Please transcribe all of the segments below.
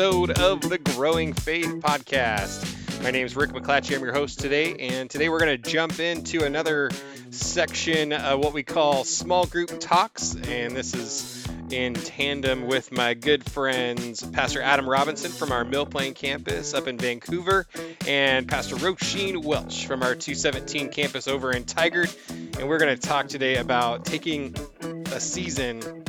episode of the Growing Faith Podcast. My name is Rick McClatchey. I'm your host today, and today we're going to jump into another section of what we call small group talks, and this is in tandem with my good friends Pastor Adam Robinson from our Mill Plain campus up in Vancouver and Pastor Roisin Welsh from our 217 campus over in Tigard. And we're going to talk today about taking a season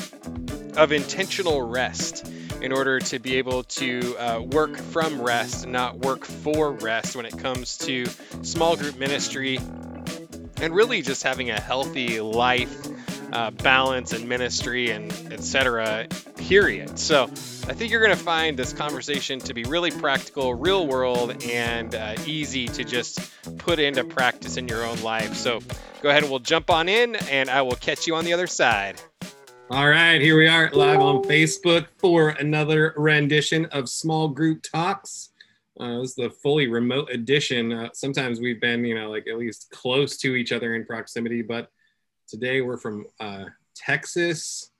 of intentional rest in order to be able to uh, work from rest, not work for rest when it comes to small group ministry and really just having a healthy life uh, balance and ministry and etc. Period. So I think you're going to find this conversation to be really practical, real world, and uh, easy to just put into practice in your own life. So go ahead and we'll jump on in, and I will catch you on the other side. All right, here we are live on Facebook for another rendition of Small Group Talks. Uh, this is the fully remote edition. Uh, sometimes we've been, you know, like at least close to each other in proximity, but today we're from uh, Texas,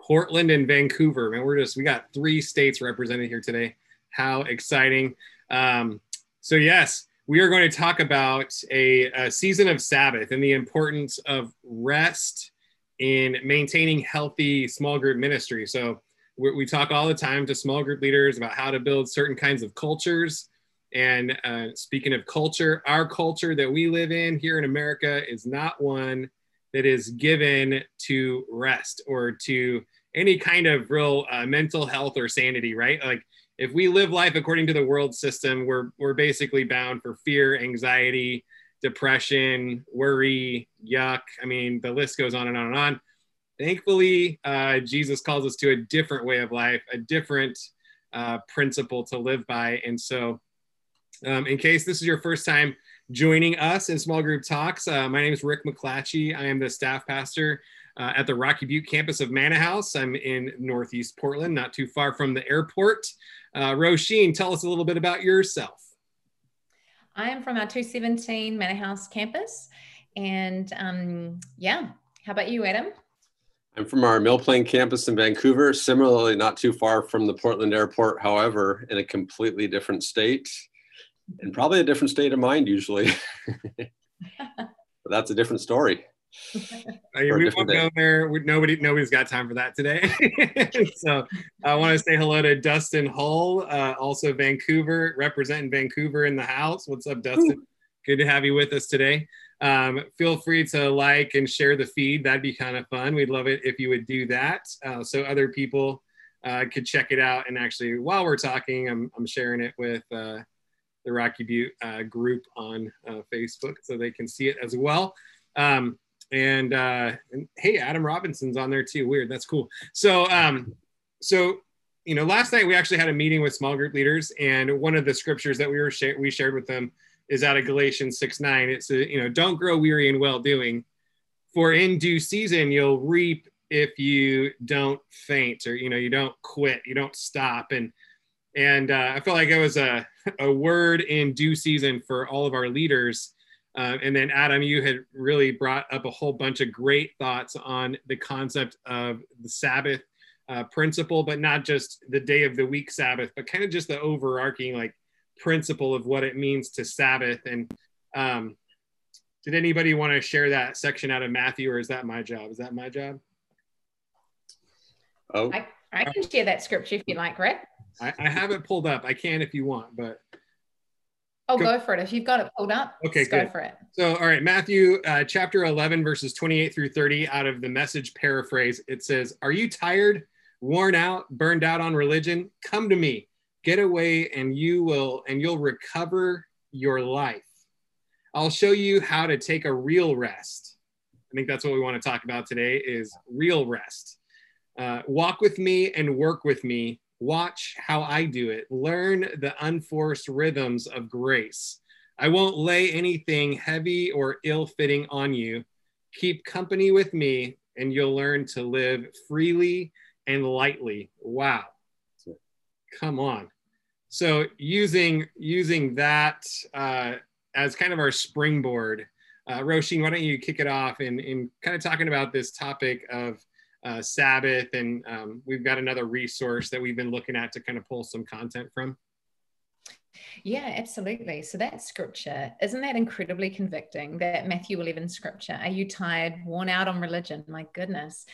Portland, and Vancouver. Man, we're just we got three states represented here today. How exciting! Um, so yes, we are going to talk about a, a season of Sabbath and the importance of rest in maintaining healthy small group ministry. So we, talk all the time to small group leaders about how to build certain kinds of cultures. And uh, speaking of culture, our culture that we live in here in America is not one that is given to rest or to any kind of real uh, mental health or sanity, right? Like if we live life according to the world system, we're we're basically bound for fear, anxiety, depression, worry, yuck. I mean, the list goes on and on and on. Thankfully, uh, Jesus calls us to a different way of life, a different uh, principle to live by. And so, um, in case this is your first time joining us in small group talks, uh, my name is Rick McClatchey. I am the staff pastor uh, at the Rocky Butte campus of Manna House. I'm in Northeast Portland, not too far from the airport. Uh, Roisin, tell us a little bit about yourself. I am from our 217 Manna House campus. And um, yeah, how about you, Adam? I'm from our Mill Plain campus in Vancouver, similarly not too far from the Portland airport, however, in a completely different state and probably a different state of mind usually. but that's a different story. We won't go there. nobody, nobody's got time for that today. so I want to say hello to Dustin Hull, uh, also Vancouver, representing Vancouver in the house. What's up, Dustin? Ooh. Good to have you with us today. Um, feel free to like and share the feed. That'd be kind of fun. We'd love it if you would do that, uh, so other people uh, could check it out. And actually, while we're talking, I'm, I'm sharing it with uh, the Rocky Butte uh, group on uh, Facebook, so they can see it as well. Um, and, uh, and hey, Adam Robinson's on there too. Weird, that's cool. So, um, so you know, last night we actually had a meeting with small group leaders, and one of the scriptures that we were sh- we shared with them is out of Galatians six nine. It's a, you know, don't grow weary in well doing, for in due season you'll reap if you don't faint or you know you don't quit, you don't stop, and and uh, I felt like it was a a word in due season for all of our leaders uh, and then, Adam, you had really brought up a whole bunch of great thoughts on the concept of the Sabbath uh, principle, but not just the day of the week Sabbath, but kind of just the overarching like principle of what it means to Sabbath. And um, did anybody want to share that section out of Matthew, or is that my job? Is that my job? Oh, I, I can share that scripture if you like, Rick. I, I have it pulled up. I can if you want, but Oh, go, go for it. If you've got it pulled up, okay, go for it. So, all right, Matthew uh, chapter 11, verses 28 through 30 out of the message paraphrase. It says, Are you tired, worn out, burned out on religion? Come to me, get away, and you will, and you'll recover your life. I'll show you how to take a real rest. I think that's what we want to talk about today is real rest. Uh, walk with me and work with me Watch how I do it. Learn the unforced rhythms of grace. I won't lay anything heavy or ill fitting on you. Keep company with me, and you'll learn to live freely and lightly. Wow. Come on. So using using that uh, as kind of our springboard, uh, Roisin, why don't you kick it off in, in kind of talking about this topic of Sabbath, and um, we've got another resource that we've been looking at to kind of pull some content from. Yeah, absolutely. So that scripture, isn't that incredibly convicting? That Matthew 11 scripture. Are you tired, worn out on religion? My goodness.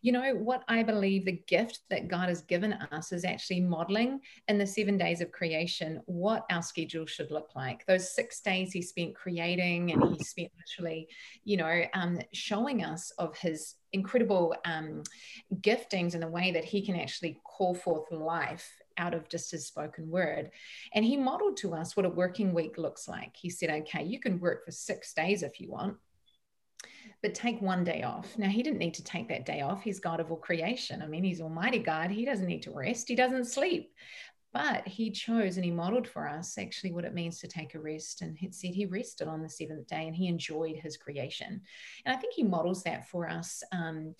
You know, what I believe the gift that God has given us is actually modeling in the seven days of creation what our schedule should look like. Those six days he spent creating and he spent literally, you know, um, showing us of his incredible um, giftings in the way that he can actually call forth life out of just his spoken word. And he modeled to us what a working week looks like. He said, okay, you can work for six days if you want, but take one day off. Now, he didn't need to take that day off. He's God of all creation. I mean, he's Almighty God. He doesn't need to rest, he doesn't sleep. But he chose and he modeled for us actually what it means to take a rest. And he said he rested on the seventh day and he enjoyed his creation. And I think he models that for us um,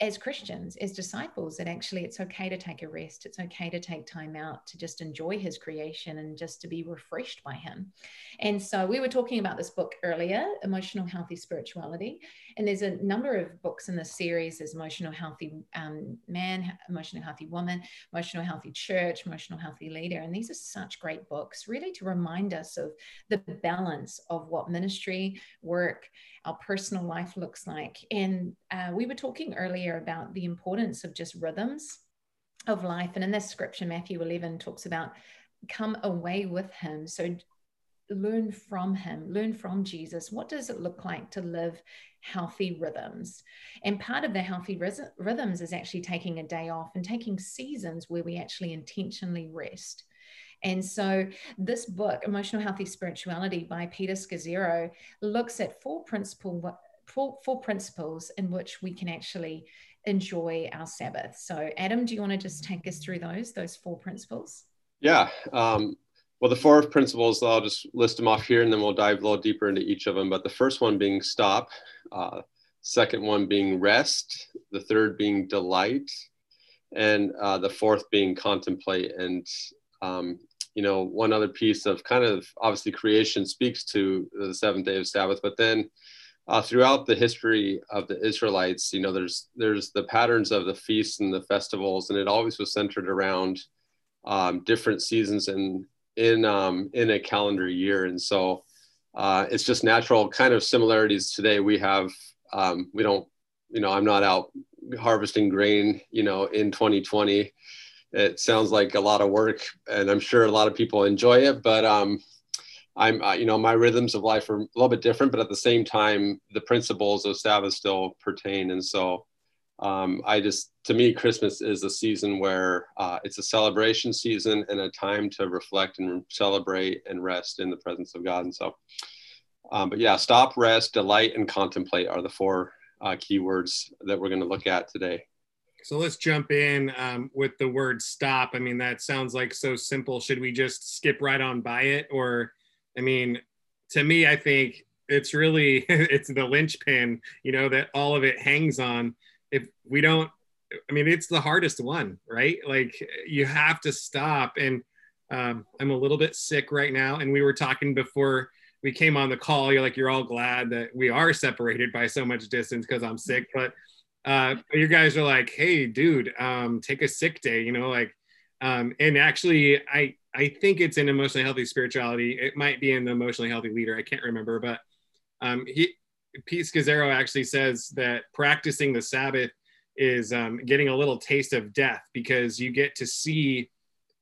as Christians, as disciples, that actually it's okay to take a rest. It's okay to take time out to just enjoy his creation and just to be refreshed by him. And so we were talking about this book earlier, Emotional Healthy Spirituality. And there's a number of books in this series. There's Emotional Healthy um, Man, Emotional Healthy Woman, Emotional Healthy Church, Emotional Healthy Leader. And these are such great books, really to remind us of the balance of what ministry, work, our personal life looks like. And uh, we were talking earlier about the importance of just rhythms of life. And in this scripture, Matthew 11 talks about come away with him. So learn from him, learn from Jesus. What does it look like to live healthy rhythms? And part of the healthy rhythms is actually taking a day off and taking seasons where we actually intentionally rest. And so, this book, Emotional Healthy Spirituality by Peter Scazzero, looks at four principle four, four principles in which we can actually enjoy our Sabbath. So, Adam, do you want to just take us through those those four principles? Yeah. Um, well, the four principles, I'll just list them off here, and then we'll dive a little deeper into each of them. But the first one being stop, uh, second one being rest, the third being delight, and uh, the fourth being contemplate. And um, you know, one other piece of kind of obviously creation speaks to the seventh day of Sabbath, but then uh, throughout the history of the Israelites, you know, there's there's the patterns of the feasts and the festivals, and it always was centered around um, different seasons in in um, in a calendar year, and so uh, it's just natural kind of similarities today. We have um, we don't, you know, I'm not out harvesting grain, you know, in 2020 it sounds like a lot of work and i'm sure a lot of people enjoy it but um, i'm uh, you know my rhythms of life are a little bit different but at the same time the principles of sabbath still pertain and so um, i just to me christmas is a season where uh, it's a celebration season and a time to reflect and celebrate and rest in the presence of god and so um, but yeah stop rest delight and contemplate are the four uh, keywords that we're going to look at today so let's jump in um, with the word stop. I mean, that sounds like so simple. Should we just skip right on by it? Or, I mean, to me, I think it's really, it's the linchpin, you know, that all of it hangs on. If we don't, I mean, it's the hardest one, right? Like you have to stop. And um, I'm a little bit sick right now. And we were talking before we came on the call. You're like, you're all glad that we are separated by so much distance because I'm sick. But uh, you guys are like, hey, dude, um, take a sick day, you know, like, um, and actually, I I think it's in emotionally healthy spirituality. It might be in the emotionally healthy leader. I can't remember, but um, he Pete Scazzero actually says that practicing the Sabbath is um, getting a little taste of death because you get to see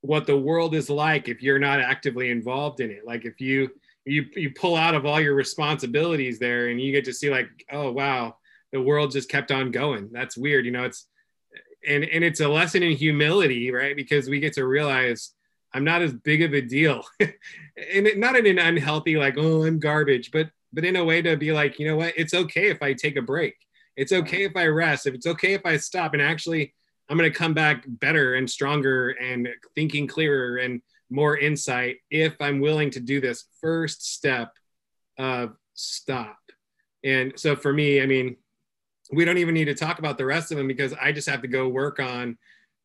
what the world is like if you're not actively involved in it. Like if you you you pull out of all your responsibilities there and you get to see like, oh wow, the world just kept on going. That's weird. You know, it's, and, and it's a lesson in humility, right? Because we get to realize I'm not as big of a deal and it, not in an unhealthy, like, oh, I'm garbage, but, but in a way to be like, you know what, it's okay if I take a break. It's okay if I rest. If it's okay if I stop and actually I'm going to come back better and stronger and thinking clearer and more insight if I'm willing to do this first step of stop. And so for me, I mean, we don't even need to talk about the rest of them because I just have to go work on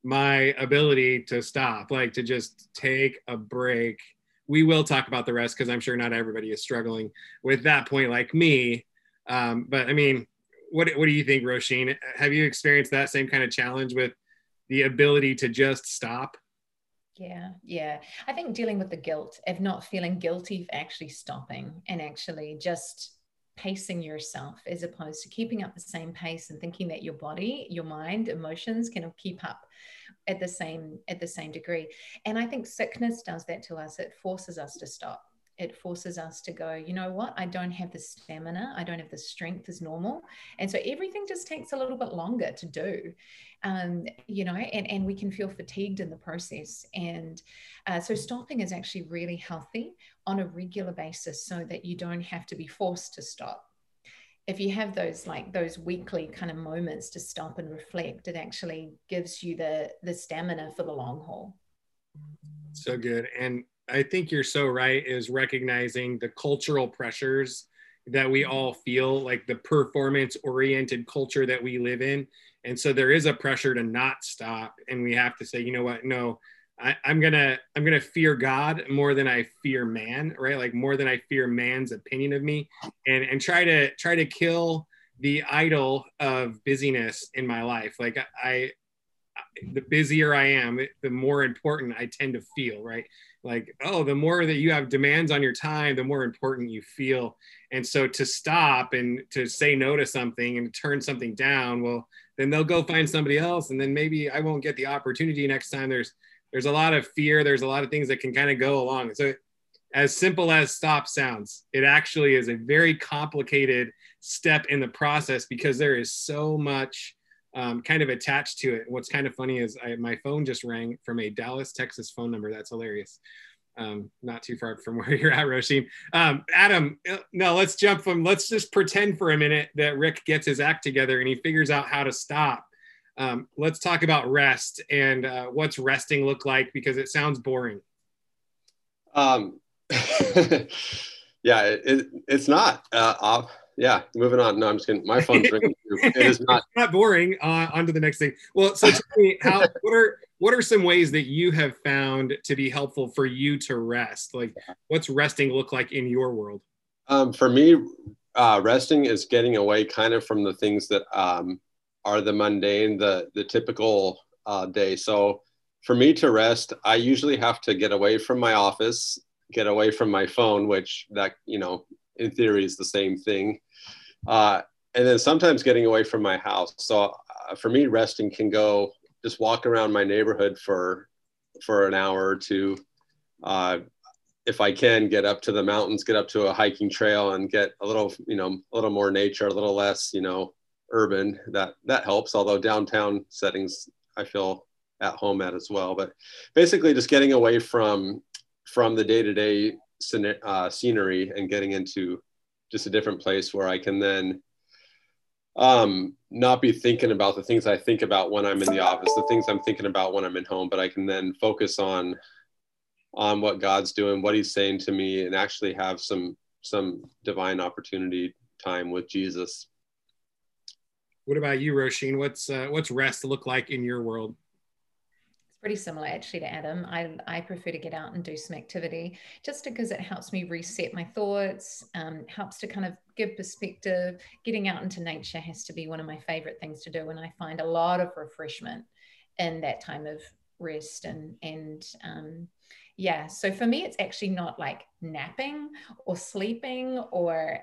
my ability to stop, like to just take a break. We will talk about the rest because I'm sure not everybody is struggling with that point like me. Um, but I mean, what what do you think, Roisin? Have you experienced that same kind of challenge with the ability to just stop? Yeah, yeah. I think dealing with the guilt of not feeling guilty for actually stopping and actually just pacing yourself as opposed to keeping up the same pace and thinking that your body your mind emotions can keep up at the same at the same degree. And i think sickness does that to us. It forces us to stop it forces us to go, you know what, I don't have the stamina, I don't have the strength as normal. And so everything just takes a little bit longer to do, um, you know, and, and we can feel fatigued in the process. And uh, so stopping is actually really healthy on a regular basis so that you don't have to be forced to stop. If you have those like those weekly kind of moments to stop and reflect, it actually gives you the the stamina for the long haul. So good. And I think you're so right is recognizing the cultural pressures that we mm-hmm. all feel like the performance oriented culture that we live in. And so there is a pressure to not stop. And we have to say, you know what? No, I, am gonna I'm gonna fear God more than I fear man, right? Like more than I fear man's opinion of me, and and try to try to kill the idol of busyness in my life. Like I, the busier I am, the more important I tend to feel, right? Like, oh, the more that you have demands on your time, the more important you feel. And so to stop and to say no to something and turn something down, well, then they'll go find somebody else. And then maybe I won't get the opportunity next time. There's there's a lot of fear, there's a lot of things that can kind of go along. So as simple as stop sounds, it actually is a very complicated step in the process because there is so much um, kind of attached to it. What's kind of funny is I, my phone just rang from a Dallas, Texas phone number. That's hilarious. Um, not too far from where you're at, Roisin. Um, Adam, uh, no, let's jump from, let's just pretend for a minute that Rick gets his act together and he figures out how to stop. Um, let's talk about rest and uh, what's resting look like because it sounds boring. Um, yeah, it, it, it's not. Uh, yeah, moving on. No, I'm just kidding. My phone's ringing. It is not. It's not boring. Uh, on to the next thing. Well, so tell me, how what are what are some ways that you have found to be helpful for you to rest? Like, what's resting look like in your world? Um, for me, uh, resting is getting away kind of from the things that um, are the mundane, the the typical uh, day. So for me to rest, I usually have to get away from my office, get away from my phone, which that you know in theory is the same thing uh, and then sometimes getting away from my house. So uh, for me, resting can go just walk around my neighborhood for for an hour or two. Uh, if I can get up to the mountains, get up to a hiking trail, and get a little, you know, a little more nature, a little less, you know, urban. That that helps. Although downtown settings, I feel at home at as well. But basically, just getting away from from the day to day day scenery and getting into just a different place where I can then um, not be thinking about the things I think about when I'm in the office, the things I'm thinking about when I'm in home, but I can then focus on on what God's doing, what He's saying to me, and actually have some some divine opportunity time with Jesus. What about you, Roisin? What's uh, what's rest look like in your world? Pretty similar actually to Adam. I, I prefer to get out and do some activity just because it helps me reset my thoughts, um, helps to kind of give perspective. Getting out into nature has to be one of my favorite things to do, and I find a lot of refreshment in that time of rest and and um, yeah. So for me, it's actually not like napping or sleeping or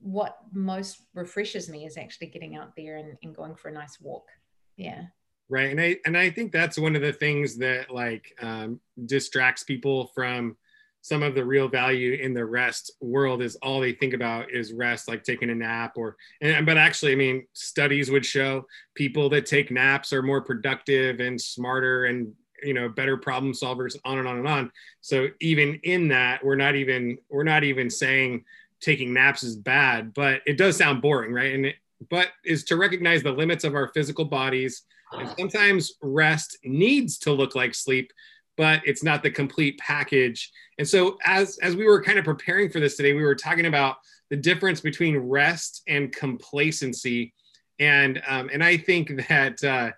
what most refreshes me is actually getting out there and, and going for a nice walk. Yeah right. And i and i think that's one of the things that like um, distracts people from some of the real value in the rest world is all they think about is rest like taking a nap or and but actually i mean studies would show people that take naps are more productive and smarter and you know better problem solvers on and on and on. So even in that we're not even we're not even saying taking naps is bad but it does sound boring right? And it, but is to recognize the limits of our physical bodies and sometimes rest needs to look like sleep, but it's not the complete package. And so as as we were kind of preparing for this today, we were talking about the difference between rest and complacency. And um, and I think that uh,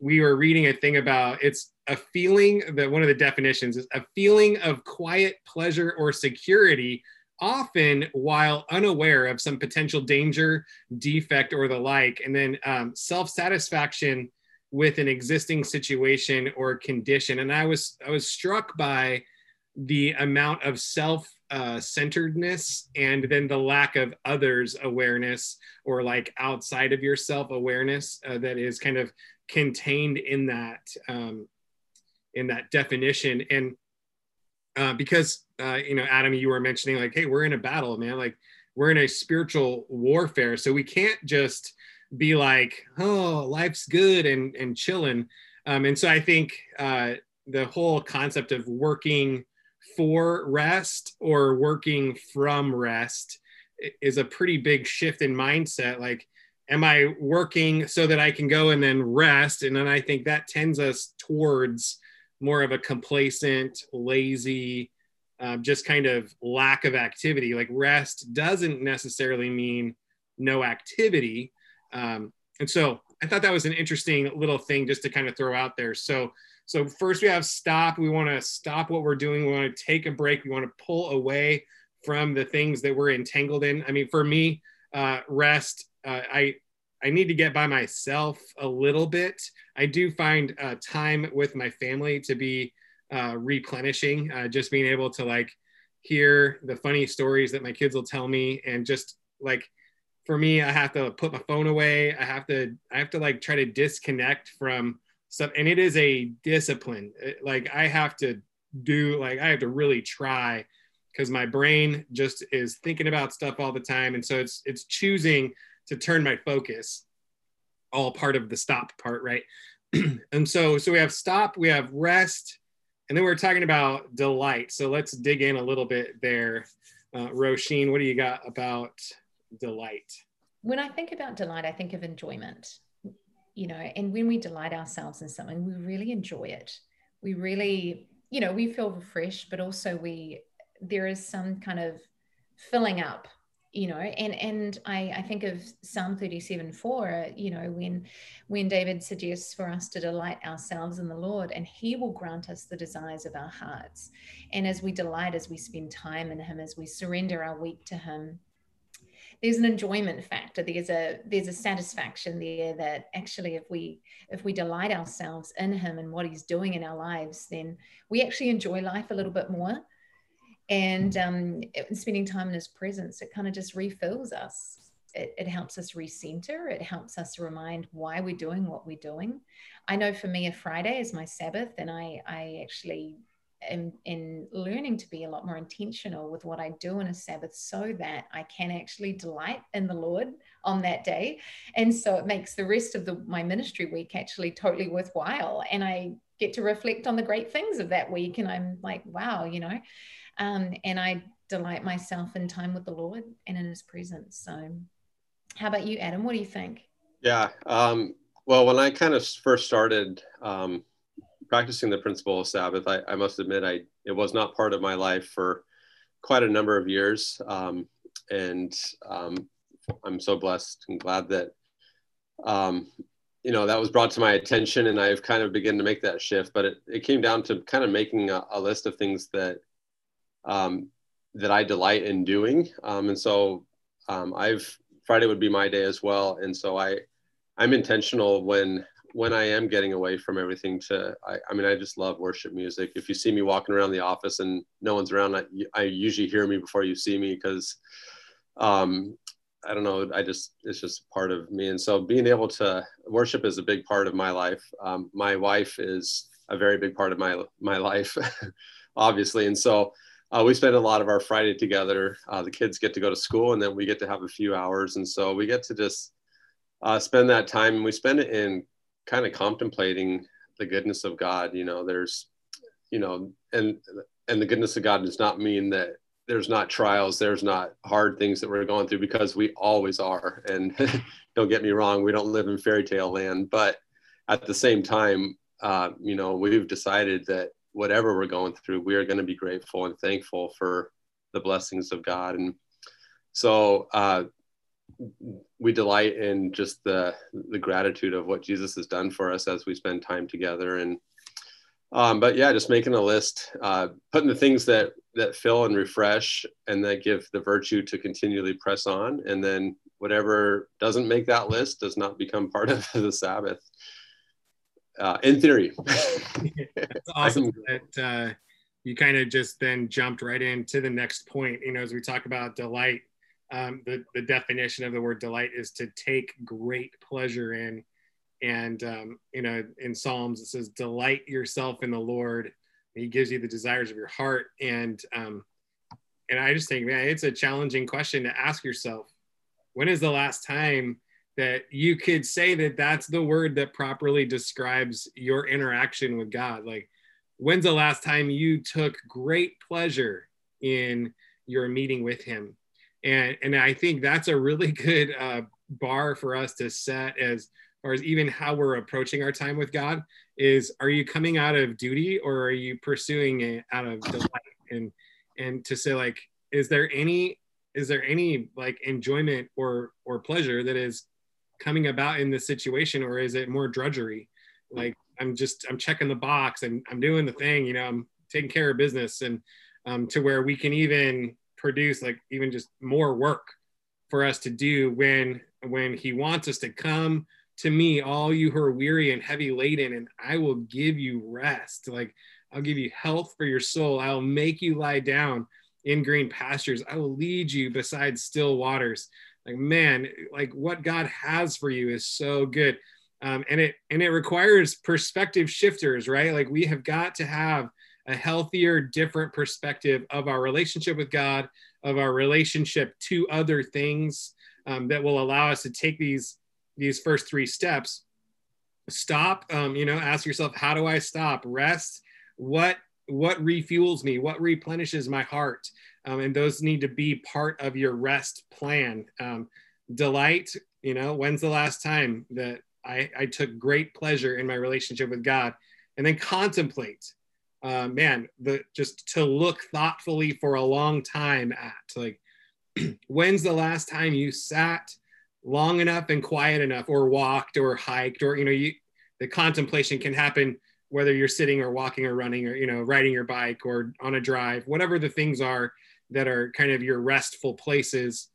we were reading a thing about it's a feeling that one of the definitions is a feeling of quiet pleasure or security often while unaware of some potential danger, defect, or the like. And then um, self satisfaction with an existing situation or condition. And I was I was struck by the amount of self uh, centeredness and then the lack of others awareness or like outside of yourself awareness uh, that is kind of contained in that um, in that definition and uh, because uh, you know adam you were mentioning like hey we're in a battle man. Like we're in a spiritual warfare. So we can't just be like oh life's good and and chilling. Um, and so i think uh, the whole concept of working for rest or working from rest is a pretty big shift in mindset. Like am i working so that i can go and then rest? And then i think that tends us towards more of a complacent lazy um, just kind of lack of activity like rest doesn't necessarily mean no activity um, and so i thought that was an interesting little thing just to kind of throw out there so so first we have stop. We want to stop what we're doing. We want to take a break. We want to pull away from the things that we're entangled in. I mean, for me, uh, rest. Uh, I I need to get by myself a little bit. I do find uh, time with my family to be uh, replenishing. Uh, just being able to like hear the funny stories that my kids will tell me, and just like for me, I have to put my phone away. I have to I have to like try to disconnect from stuff and it is a discipline like i have to do like i have to really try because my brain just is thinking about stuff all the time and so it's it's choosing to turn my focus all part of the stop part right and so so we have stop we have rest and then we're talking about delight. So let's dig in a little bit there. Uh, what do you got about delight? When i think about delight i think of enjoyment you know, and when we delight ourselves in something, we really enjoy it. We really, you know, we feel refreshed, but also we, there is some kind of filling up you know and and i i think of psalm 37 4 you know when when david suggests for us to delight ourselves in the lord and he will grant us the desires of our hearts. And as we delight as we spend time in him as we surrender our week to him there's an enjoyment factor. There's a there's a satisfaction there that actually if we if we delight ourselves in him and what he's doing in our lives then we actually enjoy life a little bit more and um, spending time in his presence it kind of just refills us it, it, helps us recenter it helps us remind why we're doing what we're doing i know for me a friday is my sabbath and i i actually am in learning to be a lot more intentional with what I do on a Sabbath so that I can actually delight in the Lord on that day. And so it makes the rest of the, my ministry week actually totally worthwhile. And I get to reflect on the great things of that week. And I'm like, wow, you know, um, and I delight myself in time with the Lord and in his presence. So how about you, Adam? What do you think? Yeah. Um, well, when I kind of first started, um, practicing the principle of Sabbath, I, I, must admit, I it was not part of my life for quite a number of years, um, and um, I'm so blessed and glad that um, you know that was brought to my attention, and I've kind of begun to make that shift. But it, it came down to kind of making a, a list of things that um, that I delight in doing, um, and so um, I've Friday would be my day as well, and so I I'm intentional when when I am getting away from everything to, I, I, mean, I just love worship music. If you see me walking around the office and no one's around, I, I usually hear me before you see me because, um, I don't know, I just, it's just part of me. And so being able to worship is a big part of my life. Um, my wife is a very big part of my, my life, obviously. And so uh, we spend a lot of our Friday together. Uh, the kids get to go to school and then we get to have a few hours. And so we get to just uh, spend that time and we spend it in kind of contemplating the goodness of God. You know, there's, you know, and and the goodness of God does not mean that there's not trials, there's not hard things that we're going through because we always are. And don't get me wrong, we don't live in fairy tale land, but at the same time, uh, you know, we've decided that whatever we're going through, we are going to be grateful and thankful for the blessings of God. And so, uh, we delight in just the the gratitude of what Jesus has done for us as we spend time together. And Um, but yeah, just making a list, uh, putting the things that that fill and refresh, and that give the virtue to continually press on, and then whatever doesn't make that list does not become part of the Sabbath. Uh, in theory, it's awesome that uh, you kind of just then jumped right into the next point. You know, as we talk about delight, um, the the definition of the word delight is to take great pleasure in and, um, you know, in Psalms, it says, delight yourself in the Lord. He gives you the desires of your heart. And, um, and I just think, man, it's a challenging question to ask yourself. When is the last time that you could say that that's the word that properly describes your interaction with God? Like, when's the last time you took great pleasure in your meeting with Him? And, and I think that's a really good uh, bar for us to set as far as even how we're approaching our time with God is are you coming out of duty or are you pursuing it out of delight and and to say like is there any is there any like enjoyment or or pleasure that is coming about in this situation or is it more drudgery like i'm just i'm checking the box and i'm doing the thing you know i'm taking care of business and um, to where we can even produce like even just more work for us to do when when he wants us to come to me, all you who are weary and heavy laden, and I will give you rest. Like I'll give you health for your soul. I'll make you lie down in green pastures. I will lead you beside still waters. Like man, like what God has for you is so good. Um, and it and it requires perspective shifters, right? Like we have got to have a healthier, different perspective of our relationship with God, of our relationship to other things um, that will allow us to take these these first three steps. Stop um, you know ask yourself how do i stop? Rest. What what refuels me? What replenishes my heart um, and those need to be part of your rest plan. Um, delight you know when's the last time that I, I took great pleasure in my relationship with god? And then contemplate uh, man the just to look thoughtfully for a long time at like when's the last time you sat long enough and quiet enough or walked or hiked or you know you the contemplation can happen whether you're sitting or walking or running or you know riding your bike or on a drive whatever the things are that are kind of your restful places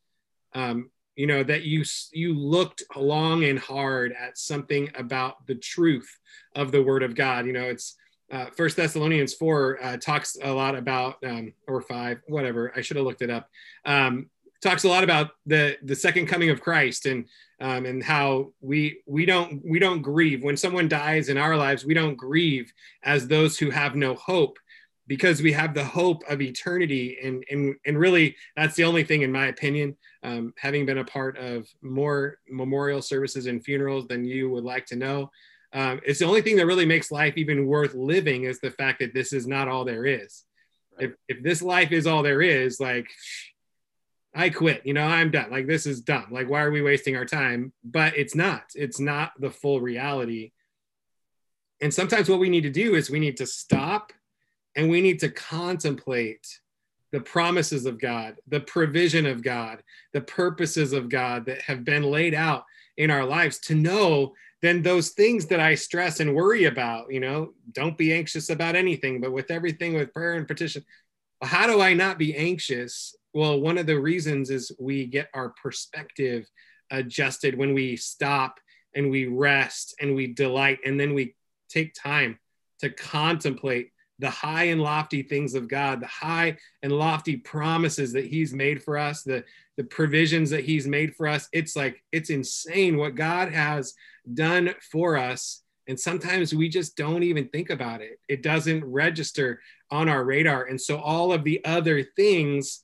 um, you know that you you looked long and hard at something about the truth of the word of god. You know it's uh, first thessalonians 4 uh, talks a lot about um, or 5 whatever i should have looked it up. Um, talks a lot about the the second coming of Christ and um, and how we we don't we don't grieve. When someone dies in our lives we don't grieve as those who have no hope because we have the hope of eternity and and and really that's the only thing in my opinion um, having been a part of more memorial services and funerals than you would like to know um, it's the only thing that really makes life even worth living is the fact that this is not all there is if, if this life is all there is like I quit. You know, I'm done. Like this is done. Like why are we wasting our time? But it's not. It's not the full reality. And sometimes what we need to do is we need to stop and we need to contemplate the promises of God, the provision of God, the purposes of God that have been laid out in our lives to know then those things that I stress and worry about, you know, don't be anxious about anything, but with everything with prayer and petition, how do I not be anxious? Well, one of the reasons is we get our perspective adjusted when we stop and we rest and we delight and then we take time to contemplate the high and lofty things of God, the high and lofty promises that He's made for us, the, the provisions that He's made for us. It's like, it's insane what God has done for us. And sometimes we just don't even think about it, it doesn't register on our radar. And so all of the other things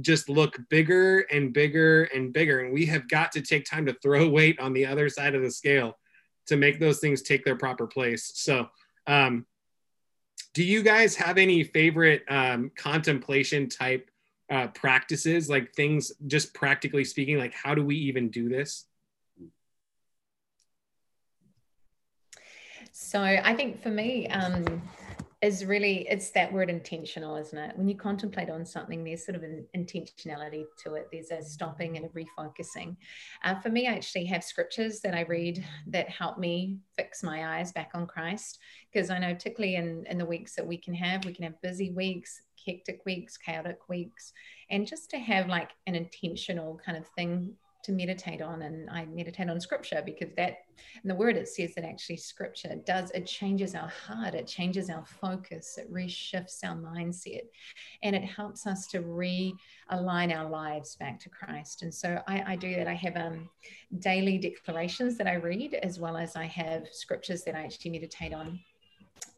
just look bigger and bigger and bigger. And we have got to take time to throw weight on the other side of the scale to make those things take their proper place. So, um, do you guys have any favorite um, contemplation type uh, practices, like things, just practically speaking, like how do we even do this? So, I think for me, um, is really it's that word intentional isn't it? When you contemplate on something there's sort of an intentionality to it. There's a stopping and a refocusing. Uh, for me i actually have scriptures that i read that help me fix my eyes back on christ because i know particularly in in the weeks that we can have we can have busy weeks hectic weeks chaotic weeks and just to have like an intentional kind of thing to meditate on and I meditate on scripture because that in the word it says that actually scripture does it changes our heart it changes our focus it reshifts our mindset and it helps us to realign our lives back to Christ. And so I, I do that. I have um, daily declarations that I read as well as I have scriptures that I actually meditate on.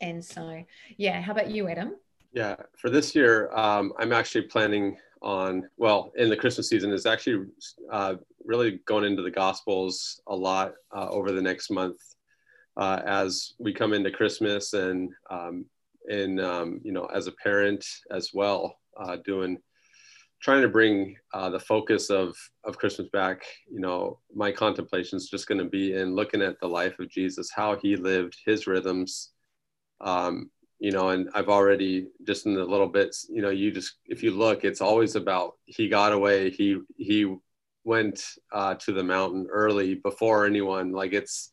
And so yeah how about you Adam? Yeah for this year um, I'm actually planning on well in the christmas season is actually uh, really going into the gospels a lot uh, over the next month uh, as we come into christmas and um, and um, you know as a parent as well uh, doing trying to bring uh, the focus of of christmas back. You know my contemplation is just going to be in looking at the life of jesus how he lived his rhythms um, you know, and I've already just in the little bits, you know, you just if you look, it's always about he got away, he he went uh, to the mountain early before anyone. Like it's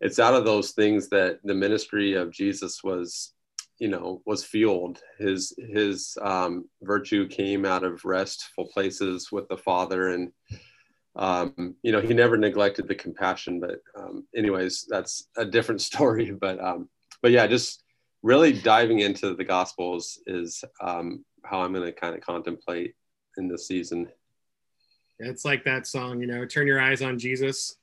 it's out of those things that the ministry of Jesus was, you know, was fueled. His his um, virtue came out of restful places with the Father, and um, you know, he never neglected the compassion. But um, anyways, that's a different story. But um, but yeah, just really diving into the gospels is um, how i'm going to kind of contemplate in this season. It's like that song you know turn your eyes on jesus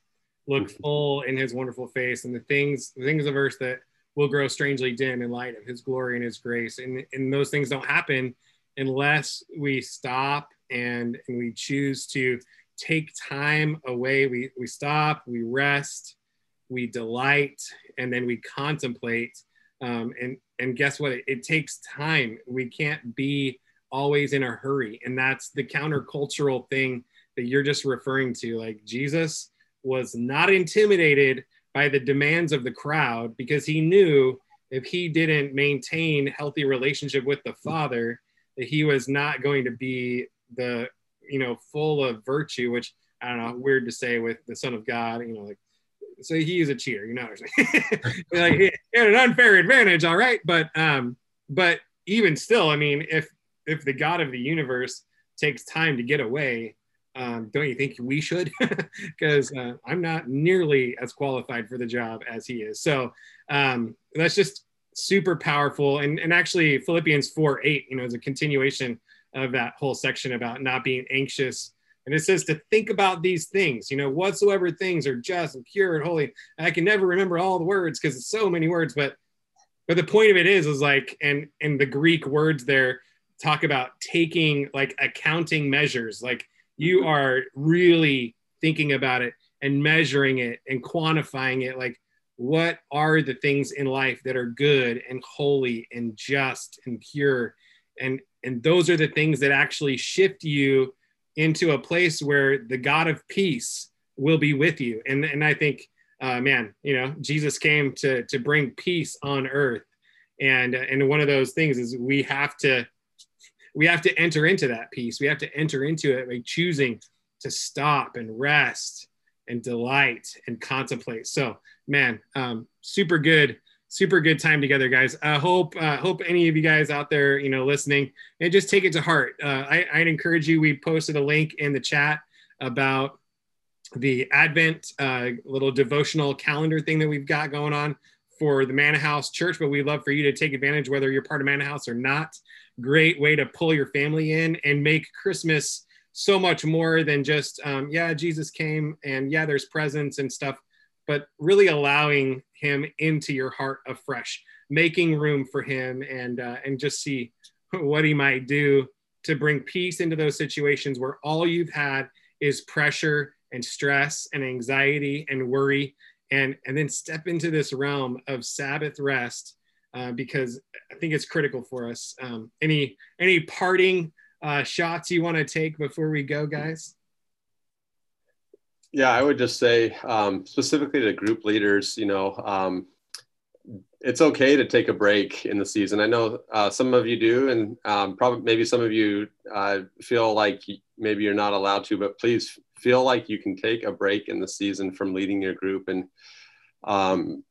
look mm-hmm. full in his wonderful face and the things the things of earth that will grow strangely dim in light of his glory and his grace. And, and those things don't happen unless we stop and, and we choose to take time away. We, we stop we rest we delight and then we contemplate um, and and guess what? It, it takes time. We can't be always in a hurry, and that's the countercultural thing that you're just referring to. Like Jesus was not intimidated by the demands of the crowd because he knew if he didn't maintain healthy relationship with the Father, that he was not going to be the you know full of virtue, which I don't know, weird to say with the Son of God, you know, like so he is a cheater, you know. like he had an unfair advantage, all right. But um, but even still, I mean, if if the God of the universe takes time to get away, um, don't you think we should? Because uh, I'm not nearly as qualified for the job as he is. So um, that's just super powerful. And and actually, Philippians 4 8, you know, is a continuation of that whole section about not being anxious and it says to think about these things, you know, whatsoever things are just and pure and holy. And I can never remember all the words because it's so many words, but but the point of it is is like and and the Greek words there talk about taking like accounting measures. Like you mm-hmm. are really thinking about it and measuring it and quantifying it. Like what are the things in life that are good and holy and just and pure and and those are the things that actually shift you into a place where the God of peace will be with you. And, and I think, uh, man, you know, Jesus came to, to bring peace on earth. And, and one of those things is we have to, we have to enter into that peace. We have to enter into it by choosing to stop and rest and delight and contemplate. So, man, um, super good super good time together, guys. I hope uh, hope any of you guys out there, you know, listening, and just take it to heart. Uh, I, I'd encourage you. We posted a link in the chat about the Advent uh, little devotional calendar thing that we've got going on for the Manna House Church, but we'd love for you to take advantage, whether you're part of Manna House or not. Great way to pull your family in and make Christmas so much more than just, um, yeah, Jesus came and yeah, there's presents and stuff but really allowing him into your heart afresh, making room for him, and uh, and just see what he might do to bring peace into those situations where all you've had is pressure and stress and anxiety and worry, and and then step into this realm of Sabbath rest uh, because I think it's critical for us. Um, any any parting uh, shots you want to take before we go, guys? Yeah, I would just say um, specifically to group leaders, you know, um, it's okay to take a break in the season. I know uh, some of you do, and um, probably maybe some of you uh, feel like maybe you're not allowed to, but please feel like you can take a break in the season from leading your group and um,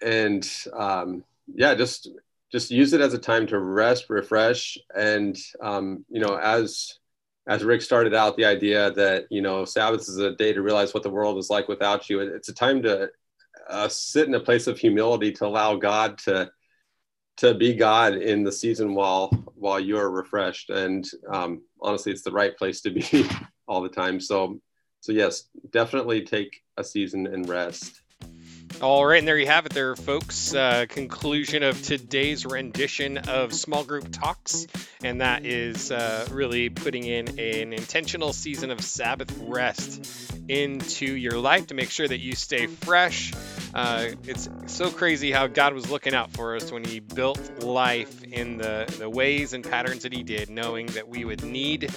and um, yeah, just just use it as a time to rest, refresh, and um, you know, as as Rick started out, the idea that you know Sabbath is a day to realize what the world is like without you. It's a time to uh, sit in a place of humility to allow God to to be God in the season while while you are refreshed. And um, honestly, it's the right place to be all the time. So so yes, definitely take a season and rest. All right, and there you have it, there, folks. Uh, conclusion of today's rendition of Small Group Talks, and that is uh, really putting in an intentional season of Sabbath rest into your life to make sure that you stay fresh. Uh, it's so crazy how God was looking out for us when He built life in the, the ways and patterns that He did, knowing that we would need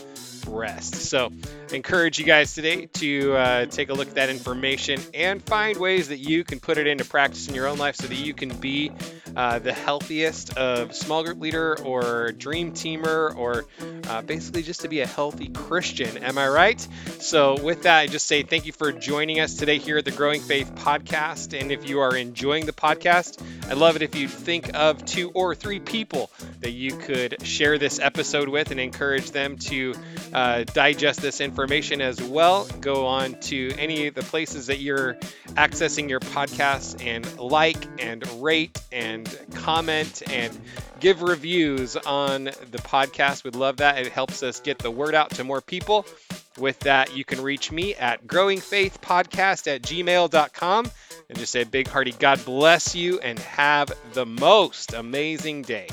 rest. So, I encourage you guys today to uh, take a look at that information and find ways that you can put it into practice in your own life so that you can be uh, the healthiest of small group leader or dream teamer or uh, basically just to be a healthy Christian. Am I right? So, with that, I just say thank you for joining us today here at the Growing Faith podcast. And if you are enjoying the podcast, I'd love it if you think of two or three people that you could share this episode with and encourage them to uh, digest this information as well. Go on to any of the places that you're accessing your podcast and like and rate and comment and give reviews on the podcast. We'd love that. It helps us get the word out to more people. With that, you can reach me at growingfaithpodcast at gmail.com and just say a big hearty God bless you and have the most amazing day.